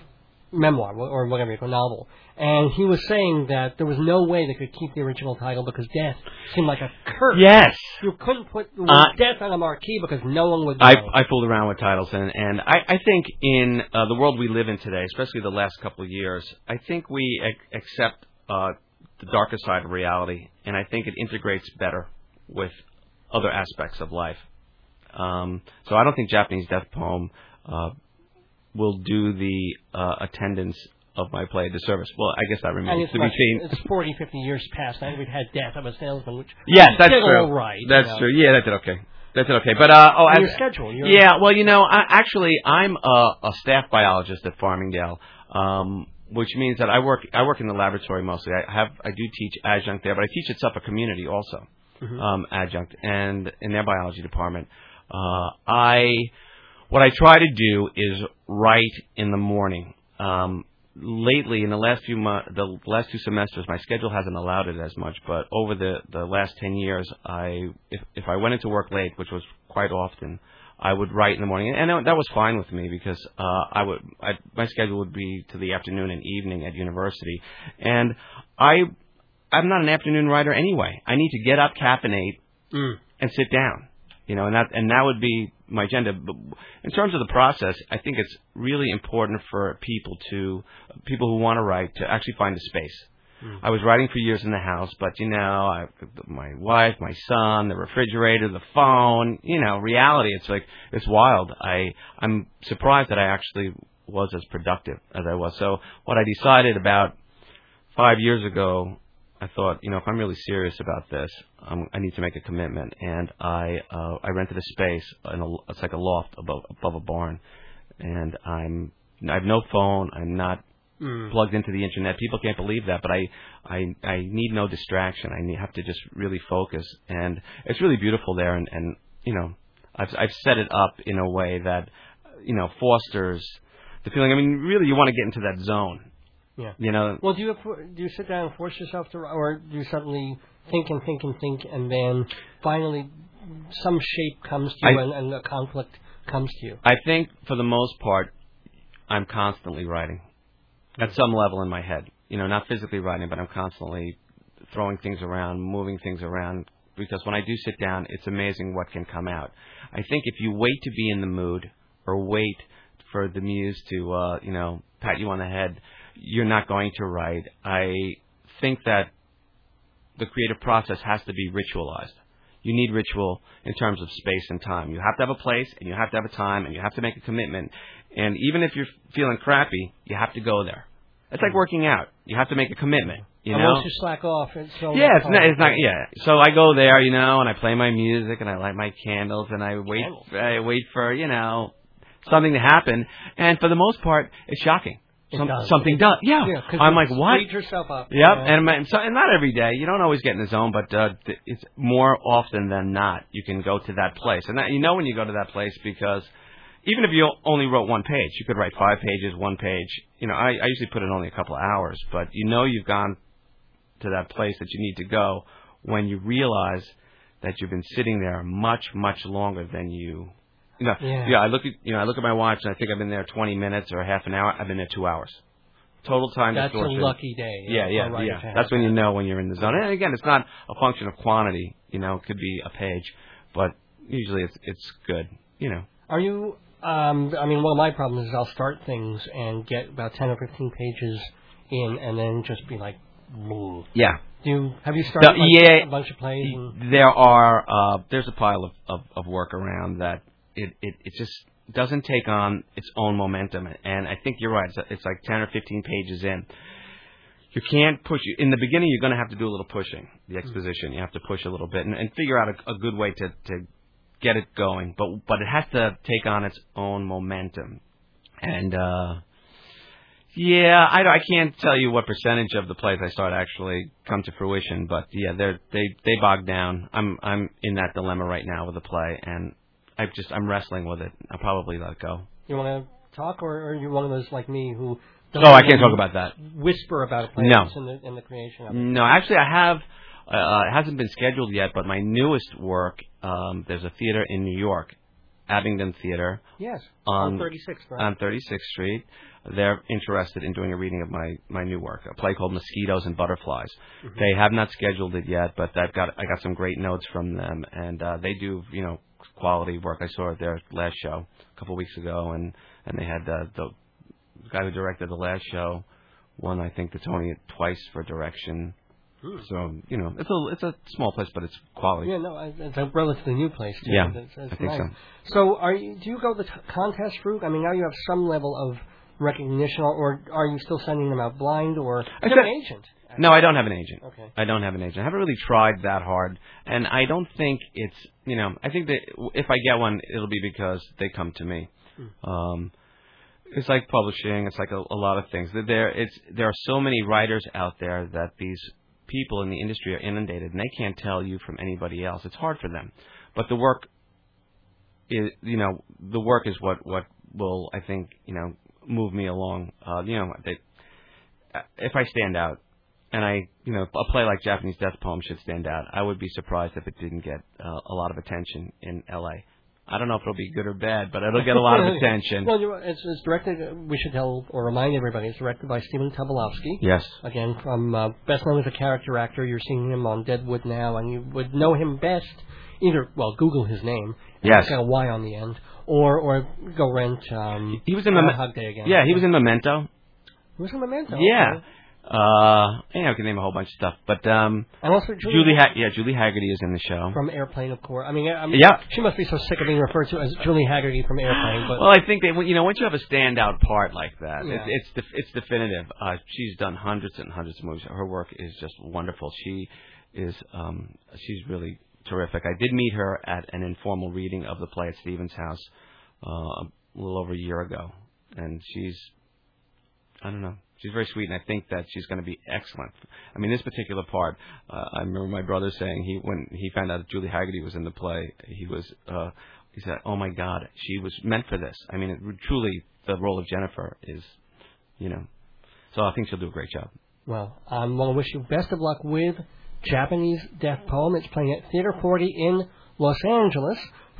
memoir or whatever you call novel. And he was saying that there was no way they could keep the original title because death seemed like a curse. Yes. You couldn't put Uh, death on a marquee because no one would know. I I fooled around with titles, and and I I think in uh, the world we live in today, especially the last couple of years, I think we ac- accept uh, the darker side of reality, and I think it integrates better with other aspects of life. Um, so I don't think Japanese death poem uh, will do the uh, attendance of my play a disservice. Well, I guess that remains to be seen. it's 40, 50 years past. I think we've had Death of a Salesman, which Yes, that's true. all right. you That's know. true. Yeah, that did okay. That did okay. But uh, oh, your schedule. Your, Yeah, well, you know, I, actually, I'm a, a staff biologist at Farmingdale, um, which means that I work I work in the laboratory mostly. I have I do teach adjunct there, but I teach at Suffolk Community also, Mhm. um, adjunct, and in their biology department. Uh, I what I try to do is write in the morning. Um, lately, in the last few months, the last two semesters, my schedule hasn't allowed it as much. But over the the last ten years, I if if I went into work late, which was quite often, I would write in the morning, and that- that was fine with me because uh, I would I, my schedule would be to the afternoon and evening at university, and I I'm not an afternoon writer anyway. I need to get up, caffeinate, Mm. and sit down. You know, and that and that would be my agenda. But in terms of the process, I think it's really important for people to people who want to write to actually find a space. Hmm. I was writing for years in the house, but you know, I, my wife, my son, the refrigerator, the phone, you know, reality. It's like it's wild. I I'm surprised that I actually was as productive as I was. So what I decided about five years ago, I thought, you know, if I'm really serious about this, um, I need to make a commitment, and I uh, I rented a space in a it's like a loft above above a barn, and I'm I have no phone. I'm not Mm. plugged into the internet. People can't believe that, but I I I need no distraction. I need, have to just really focus, and it's really beautiful there. And and you know, I've I've set it up in a way that you know fosters the feeling. I mean, really, you want to get into that zone. Yeah. You know, Well, do you do you sit down and force yourself to, or do you suddenly think and think and think, and then finally some shape comes to you, I- and, and a conflict comes to you? I think for the most part, I'm constantly writing at some level in my head. You know, not physically writing, but I'm constantly throwing things around, moving things around. Because when I do sit down, it's amazing what can come out. I think if you wait to be in the mood or wait for the muse to, uh, you know, pat you on the head, you're not going to write. I think that the creative process has to be ritualized. You need ritual in terms of space and time. You have to have a place and you have to have a time and you have to make a commitment. And even if you're feeling crappy, you have to go there. It's like working out. You have to make a commitment. You and know? you slack off, it's so Yeah, it's not. It's not. Yeah. So I go there, you know, and I play my music and I light my candles and I wait. I wait for you know something to happen. And for the most part, it's shocking. Some- does. Something does. Yeah. Yeah, I'm like, what? Speed yourself up. Yep, Yeah. and, my- so, and not every day. You don't always get in the zone, but uh, th- it's more often than not you can go to that place, and that, you know when you go to that place because even if you only wrote one page, you could write five pages, one page. You know, I, I usually put in only a couple of hours, but you know you've gone to that place that you need to go when you realize that you've been sitting there much, much longer than you. You know, Yeah. I look at you know I look at my watch and I think I've been there 20 minutes or half an hour. I've been there two hours. Total time That's a lucky day. Yeah, yeah, for yeah. That's when you know when you're in the zone. And again, it's not a function of quantity. You know, it could be a page, but usually it's it's good. You know. Are you? Um, I mean, one of my problems is I'll start things and get about ten or fifteen pages in, and then just be like, "Bleh." Yeah. Do you, have you started The- a, bunch, yeah. a bunch of plays? And, There are uh there's a pile of, of, of work around that it, it it just doesn't take on its own momentum. And I think you're right. It's, it's like 10 or 15 pages in. You can't push in the beginning. You're going to have to do a little pushing. The exposition. You have to push a little bit and, and figure out a, a good way to to get it going. But but it has to take on its own momentum. And uh yeah, I I can't tell you what percentage of the plays I start actually come to fruition, but yeah, they're they they bog down. I'm I'm in that dilemma right now with the play, and I just I'm wrestling with it. I'll probably let it go. You want to talk, or, are you one of those like me who? Oh, I can't talk about that. Whisper about a play No. in the in the creation of it. No, actually, I have. Uh, it hasn't been scheduled yet, but my newest work, um, there's a theater in New York, Abingdon Theater Yes, on on 36th, right? on 36th Street. They're interested in doing a reading of my my new work, a play called Mosquitoes and Butterflies. Mm-hmm. They have not scheduled it yet, but I've got I got some great notes from them, and uh, they do you know quality work. I saw it their last show a couple of weeks ago, and and they had uh, the guy who directed the last show won I think the Tony twice for direction. So you know it's a it's a small place, but it's quality. yeah, no, it's a relatively new place. Too. Yeah, I think nice. so. So, are you? Do you go the t- contest route? I mean, now you have some level of recognition, or are you still sending them out blind, or you an agent? No, I don't have an agent. Okay. I don't have an agent. I haven't really tried that hard, and I don't think it's you know. I think that if I get one, it'll be because they come to me. Um, it's like publishing. It's like a, a lot of things. There, it's there are so many writers out there that these people in the industry are inundated, and they can't tell you from anybody else. It's hard for them, but the work is you know the work is what what will I think you know move me along. Uh, you know, they, if I stand out, and I, you know, a play like Japanese Death Poem should stand out. I would be surprised if it didn't get uh, a lot of attention in L.A. I don't know if it'll be good or bad, but it'll get a lot of attention. Well, it's, it's directed. We should tell or remind everybody. It's directed by Stephen Tobolowsky. Yes. Again, from uh, best known as a character actor, you're seeing him on Deadwood now, and you would know him best either well Google his name, Yes. it's got a Y on the end, or or go rent. Um, He was in Mem- Groundhog Day again. Yeah, he was in Memento. He was in Memento. Yeah. okay. Uh, yeah, I can name a whole bunch of stuff, but um, and also Julie, Julie, ha- yeah, Julie Hagerty is in the show. from Airplane, of course. I mean, I mean, Yeah. she must be so sick of being referred to as Julie Hagerty from Airplane, but Well, I think that you know once you have a standout part like that, Yeah. it's it's, def- it's definitive. Uh, she's done hundreds and hundreds of movies. Her work is just wonderful. She is um, she's really terrific. I did meet her at an informal reading of the play at Stevens House uh, a little over a year ago, and she's I don't know. She's very sweet, and I think that she's going to be excellent. I mean, this particular part, uh, I remember my brother saying he when he found out that Julie Hagerty was in the play, he was uh, he said, "Oh my God, she was meant for this." I mean, it, truly, the role of Jennifer is, you know. So I think she'll do a great job. Well, I want to wish you best of luck with Japanese Death Poem. It's playing at Theater 40 in Los Angeles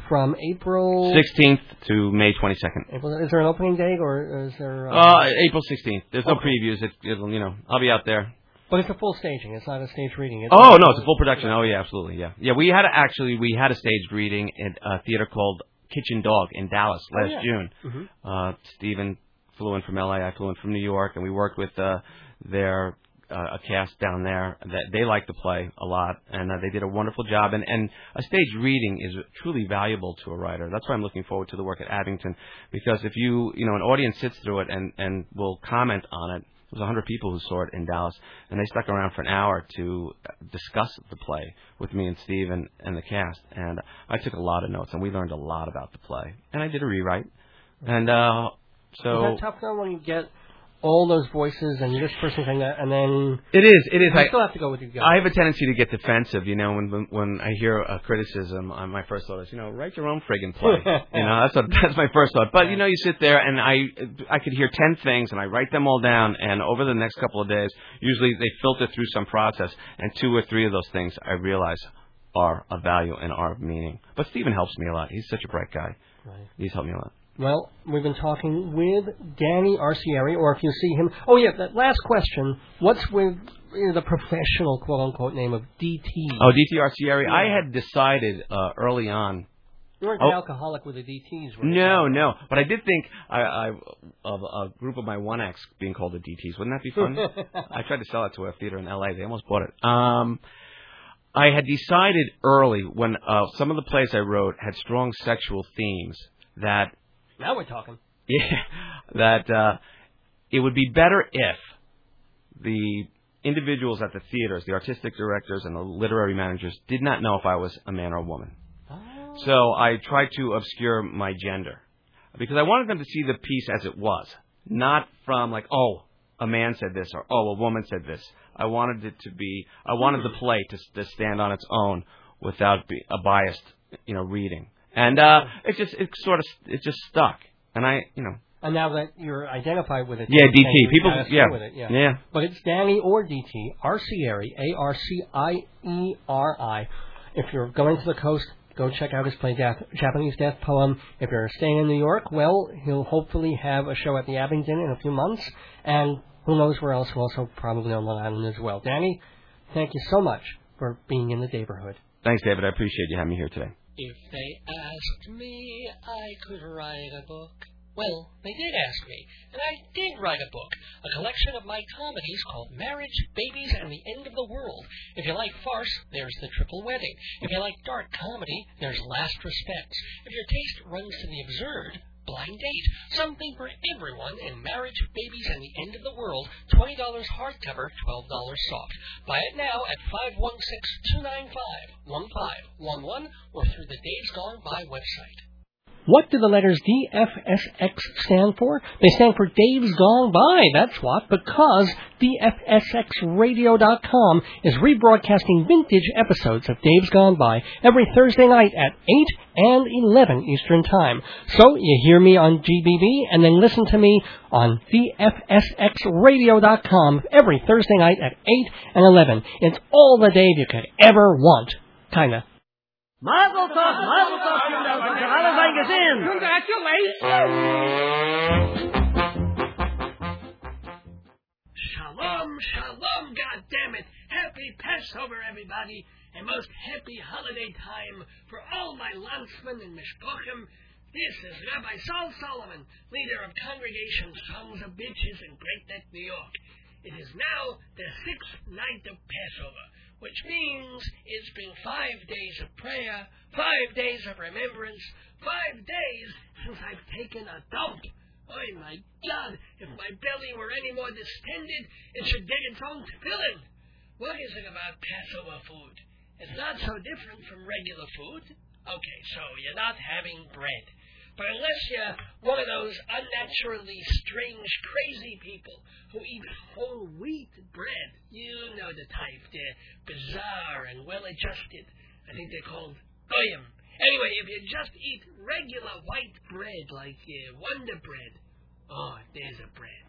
from April. 16th to May 22nd. April is there an opening date or is there? Uh, April 16th. There's no previews. It, it'll, you know, I'll be out there. but it's a full staging. It's not a stage reading. It's Oh no, it's a full production. Oh yeah, absolutely. Yeah, yeah. We had a, actually we had a staged reading at a theater called Kitchen Dog in Dallas Oh, last yeah. June. Mhm. Uh, Stephen flew in from LA. I flew in from New York, and we worked with uh, their uh, a cast down there. That they like to play a lot, and uh, they did a wonderful job. And and a stage reading is truly valuable to a writer. That's why I'm looking forward to the work at Abingdon, because if you you know an audience sits through it and and will comment on it. There was 100 people who saw it in Dallas, and they stuck around for an hour to discuss the play with me and Steve and, and the cast. And I took a lot of notes, and we learned a lot about the play. And I did a rewrite. And uh, so Is that tough though when you get all those voices and this person saying that, and then it is. It is. I, still have to go with your gut. I have a tendency to get defensive, you know, when when, when I hear a criticism. Uh, my first thought is, you know, write your own friggin' play. you know, that's what, that's my first thought. But you know, you sit there and I I could hear ten things and I write them all down, and over the next couple of days, usually they filter through some process, and two or three of those things I realize are of value and are of meaning. But Stephen helps me a lot. He's such a bright guy. Right. He's helped me a lot. Well, we've been talking with Danny Arcieri, or if you see him. Oh yeah, that last question. What's with you know, the professional quote unquote name of DT? Oh, DT Arcieri. I had decided uh, early on you weren't oh. an alcoholic with the DTs, were you? No, no. But I did think I, I of a group of my one acts being called the DTs. Wouldn't that be fun? I tried to sell it to a theater in L.A. They almost bought it. Um, I had decided early when uh, some of the plays I wrote had strong sexual themes that Now we're talking. Yeah, that uh, it would be better if the individuals at the theaters, the artistic directors and the literary managers, did not know if I was a man or a woman. So I tried to obscure my gender because I wanted them to see the piece as it was, not from like, oh, a man said this or oh, a woman said this. I wanted it to be, I wanted the play to, to stand on its own without be, a biased, you know, reading. And uh, it just, it sort of, it just stuck. And I, you know, And now that you're identified with it, Yeah, DT. People- yeah. with it, yeah. Yeah. But it's Danny or DT, Arcieri, A R C I E R I. If you're going to the coast, go check out his play Death, Japanese Death Poem. If you're staying in New York, well, he'll hopefully have a show at the Abingdon in a few months, and who knows where else, also probably on Long Island as well. Danny, thank you so much for being in the neighborhood. thanks, David. I appreciate you having me here today. If they asked me, I could write a book. Well, they did ask me, and I did write a book, a collection of my comedies called Marriage, Babies, and the End of the World. If you like farce, there's The Triple Wedding. If you like dark comedy, there's Last Respects. If your taste runs to the absurd, Blind Date. Something for everyone in Marriage, Babies, and the End of the World. $20 hardcover, $12 soft. Buy it now at 516-295-1511 or through the Dave's Gone By website. What do the letters DFSX stand for? They stand for Dave's Gone By, that's what, because DFSXradio.com is rebroadcasting vintage episodes of Dave's Gone By every Thursday night at 8 and 11 Eastern Time. So you hear me on GBB and then listen to me on DFSXradio.com every Thursday night at 8 and 11. It's all the Dave you could ever want. Kinda. Mazel tov, mazel tov, ihr alle sein gesehen? Shalom, shalom, goddammit! Happy Passover, everybody, and most happy holiday time for all my landsmen and mishpochim. This is Rabbi Sol Solomon, leader of Congregation Sons of Bitches in Great Neck, New York. It is now the sixth night of Passover, which means it's been five days of prayer, five days of remembrance, five days since I've taken a dump. Oh my God, if my belly were any more distended, it should dig its own tefillin. What is it about Passover food? It's not so different from regular food. Okay, so you're not having bread. But unless you're one of those unnaturally strange, crazy people who eat whole wheat bread, you know the type. They're bizarre and well adjusted. I think they're called goyim. Anyway, if you just eat regular white bread like uh, Wonder Bread, oh, there's a bread.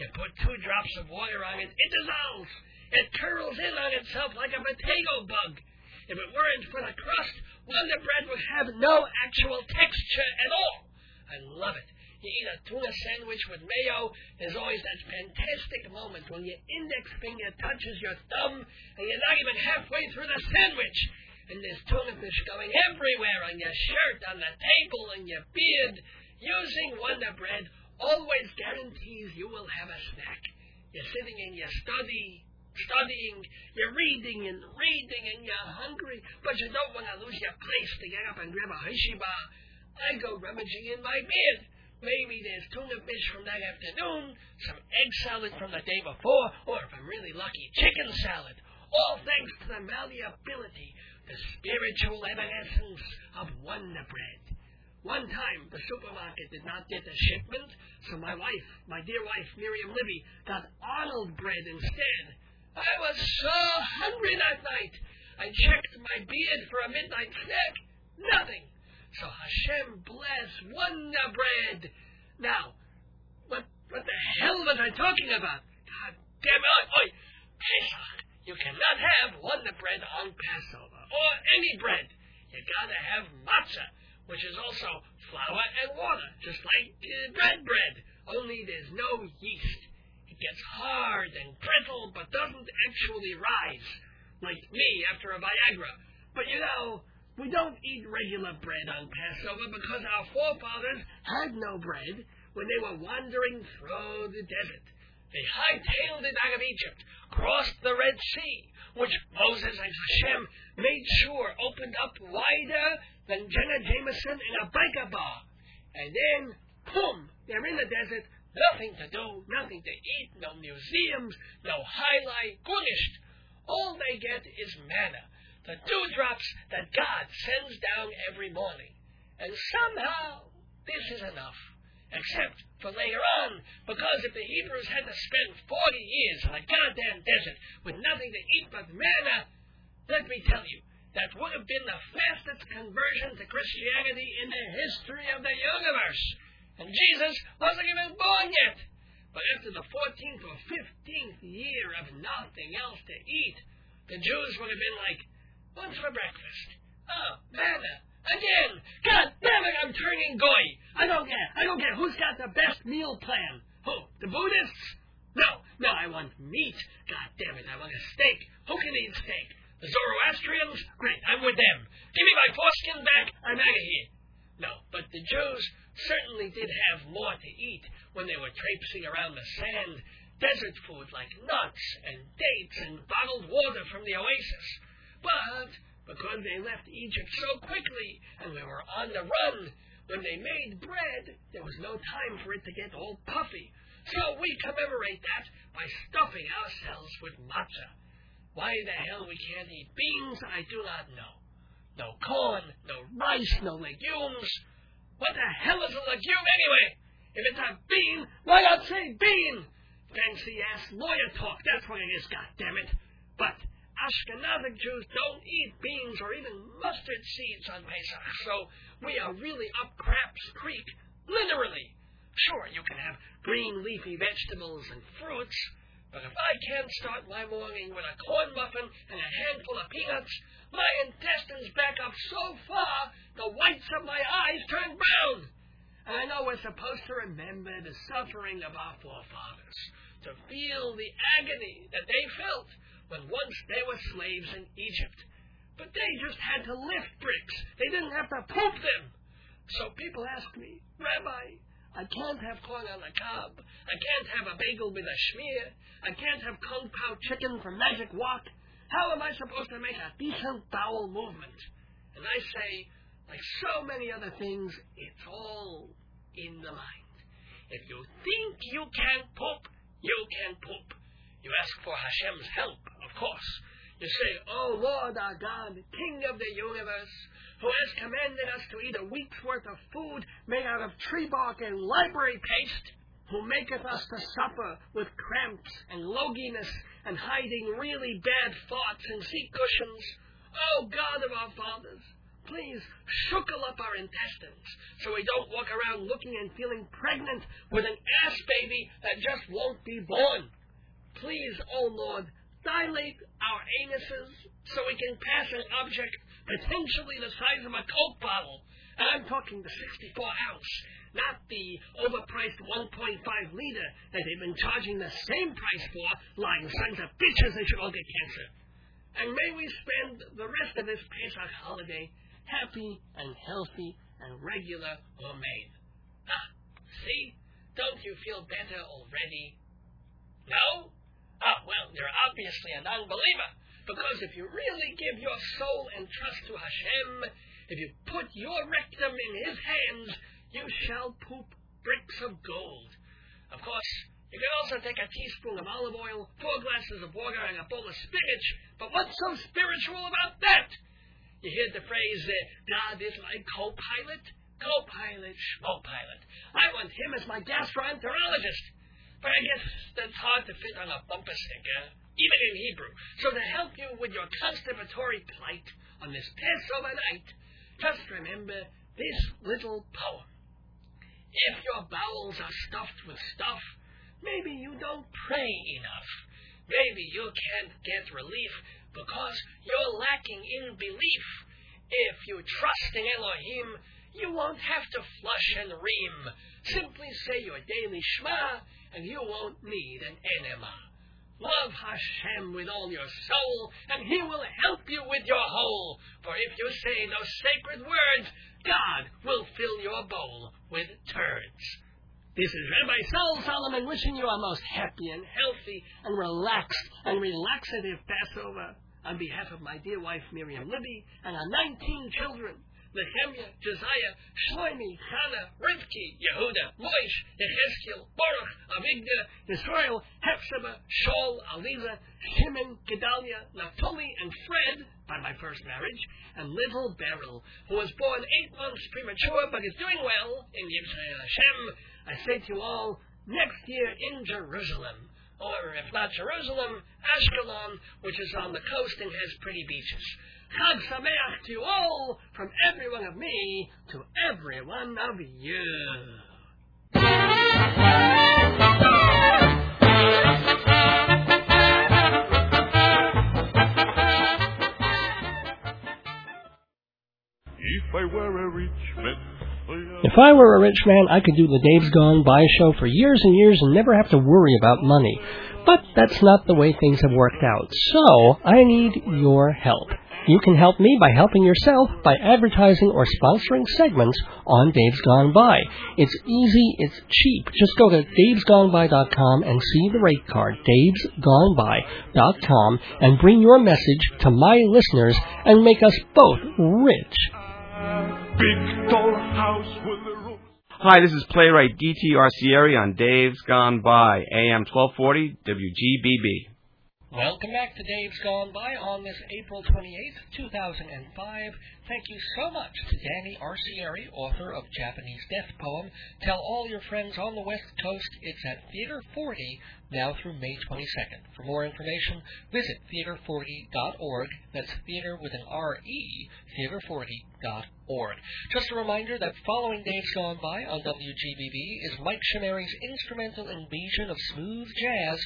You put two drops of water on it, it dissolves. It curls in on itself like a potato bug. If it weren't for the crust, Wonder Bread would have no actual texture at all. I love it. You eat a tuna sandwich with mayo, there's always that fantastic moment when your index finger touches your thumb and you're not even halfway through the sandwich. And there's tuna fish going everywhere on your shirt, on the table, in your beard. Using Wonder Bread always guarantees you will have a snack. You're sitting in your study, studying, you're reading and reading, and you're hungry, but you don't want to lose your place to get up and grab a Hershey bar. I go rummaging in my beard. Maybe there's tuna fish from that afternoon, some egg salad from the day before, or if I'm really lucky, chicken salad. All thanks to the malleability, the spiritual evanescence of Wonder Bread. One time, the supermarket did not get the shipment, so my wife, my dear wife, Miriam Libby, got Arnold bread instead. I was so hungry that night. I checked my beard for a midnight snack. Nothing. So Hashem bless Wonder Bread. Now, what what the hell was I talking about? God damn it! Oi, Pesach. You cannot have Wonder Bread on Passover or any bread. You gotta have matzah, which is also flour and water, just like uh, bread bread. Only there's no yeast. Gets hard and brittle, but doesn't actually rise, like me after a Viagra. But you know, we don't eat regular bread on Passover because our forefathers had no bread when they were wandering through the desert. They hightailed it out of Egypt, crossed the Red Sea, which Moses and Hashem made sure opened up wider than Jenna Jameson in a biker bar. And then, boom, they're in the desert, nothing to do, nothing to eat, no museums, no highlight, gunished. All they get is manna, the dewdrops that God sends down every morning. And somehow, this is enough. Except for later on, because if the Hebrews had to spend 40 years in a goddamn desert with nothing to eat but manna, let me tell you, that would have been the fastest conversion to Christianity in the history of the universe. And Jesus wasn't even born yet. But after the 14th or 15th year of nothing else to eat, the Jews would have been like, what's for breakfast? Oh, manna. Again. God damn it, I'm turning goy. I don't care. I don't care who's got the best meal plan. Who? The Buddhists? No, no, I want meat. God damn it, I want a steak. Who can eat steak? The Zoroastrians? Great, I'm with them. Give me my foreskin back, I'm out of here. No, but the Jews certainly did have more to eat when they were traipsing around the sand. Desert food like nuts and dates and bottled water from the oasis. But because they left Egypt so quickly and we were on the run, when they made bread, there was no time for it to get all puffy. So we commemorate that by stuffing ourselves with matzah. Why the hell we can't eat beans, I do not know. No corn, no rice, no legumes. What the hell is a legume anyway? If it's a bean, why not say bean? Fancy ass lawyer talk, that's what it is, goddammit. But Ashkenazic Jews don't eat beans or even mustard seeds on Pesach, so we are really up Craps Creek, literally. Sure, you can have green leafy vegetables and fruits, but if I can't start my morning with a corn muffin and a handful of peanuts, my intestines back up so far the whites of my eyes turn brown. And I know we're supposed to remember the suffering of our forefathers, to feel the agony that they felt when once they were slaves in Egypt. But they just had to lift bricks. They didn't have to poop them. So people ask me, Rabbi, I can't have corn on the cob. I can't have a bagel with a schmear. I can't have kung pao chicken from Magic Wok. How am I supposed to make a decent bowel movement? And I say, like so many other things, it's all in the mind. If you think you can poop, you can poop. You ask for Hashem's help, of course. You say, Oh Lord our God, King of the universe, who has commanded us to eat a week's worth of food made out of tree bark and library paste, who maketh us to suffer with cramps and loginess and hiding really bad thoughts in seat cushions. Oh God of our fathers, please shuckle up our intestines so we don't walk around looking and feeling pregnant with an ass baby that just won't be born. Please, oh Lord, dilate our anuses so we can pass an object potentially the size of a Coke bottle. And I'm talking the 64 ounce, not the overpriced 1.5 liter that they've been charging the same price for, lying sons of bitches they should all get cancer. And may we spend the rest of this Pesach holiday happy and healthy and regular homemade. Ah, see? Don't you feel better already? No? Ah, well, you're obviously an unbeliever. Because if you really give your soul and trust to Hashem, if you put your rectum in His hands, you shall poop bricks of gold. Of course, you can also take a teaspoon of olive oil, four glasses of water, and a bowl of spinach. But what's so spiritual about that? You hear the phrase, uh, God is my co-pilot? Co-pilot, schmo-pilot. I want him as my gastroenterologist. But I guess that's hard to fit on a bumper sticker, even in Hebrew. So to help you with your constipatory plight on this Passover night, just remember this little poem. If your bowels are stuffed with stuff, maybe you don't pray enough. Maybe you can't get relief because you're lacking in belief. If you trust in Elohim, you won't have to flush and ream. Simply say your daily Shema, and you won't need an enema. Love Hashem with all your soul, and He will help you with your whole. For if you say those sacred words, God will fill your bowl with turds. This is Rabbi Sol Solomon wishing you a most happy and healthy and relaxed and relaxative Passover on behalf of my dear wife Miriam Libby and our 19 children. Nehemiah, Josiah, Shlomi, Hannah, Rivki, Yehuda, Moish, Yechezkiel, Baruch, Avigdor, Israel, Hephzibah, Shaul, Aliza, Shimon, Gedaliah, Naphtali, and Fred, by my first marriage, and little Beryl, who was born eight months premature but is doing well in Yisrael Hashem. I say to you all, next year in Jerusalem, or if not Jerusalem, Ashkelon, which is on the coast and has pretty beaches. Chag Sameach to you all, from every one of me to every one of you. If I were a rich man, If I were a rich man, I could do the Dave's Gone By show for years and years and never have to worry about money. But that's not the way things have worked out. So, I need your help. You can help me by helping yourself by advertising or sponsoring segments on Dave's Gone By. It's easy, it's cheap. Just go to davesgoneby.com and see the rate card, davesgoneby.com, and bring your message to my listeners and make us both rich. big tall house with a roof. Hi, this is playwright D.T. Arcieri on Dave's Gone By, AM 1240 WGBB. Welcome back to Dave's Gone By on this April 28th, 2005. Thank you so much to Danny Arcieri, author of Japanese Death Poem. Tell all your friends on the West Coast it's at Theater 40 now through May 22nd. For more information, visit theater40.org. That's theater with an R-E, theater40.org. Just a reminder that following Dave's Gone By on WGBB is Mike Shamari's instrumental invasion of smooth jazz,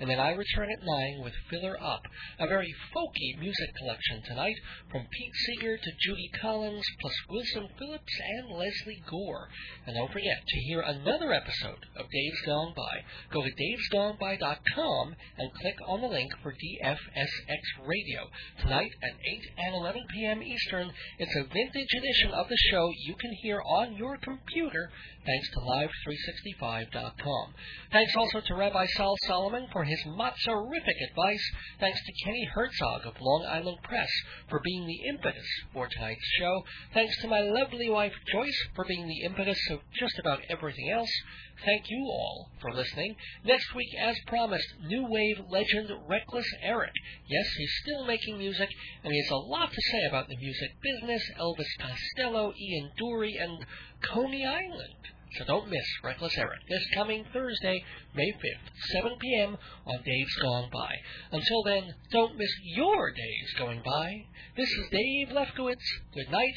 and then I return at 9 with Filler Up, a very folky music collection tonight from Pete Seeger to Judy Collins, plus Wilson Phillips and Lesley Gore. And don't forget to hear another episode of Dave's Gone By. Go to davesgoneby.com and click on the link for DFSX Radio. Tonight at 8 and 11 p.m. Eastern, it's a vintage edition of the show you can hear on your computer thanks to Live365.com. Thanks also to Rabbi Sol Solomon for his mozzarific advice. Thanks to Kenny Herzog of Long Island Press for being the impetus for tonight's show. Thanks to my lovely wife Joyce for being the impetus of just about everything else. Thank you all for listening. Next week, as promised, new wave legend Reckless Eric. Yes, he's still making music, and he has a lot to say about the music business, Elvis Costello, Ian Dury, and Coney Island. So don't miss Reckless Eric this coming Thursday, May 5th, 7 p.m. on Dave's Gone By. Until then, don't miss your days going by. This is Dave Lefkowitz. Good night.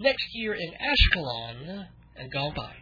Next year in Ashkelon and Gone By.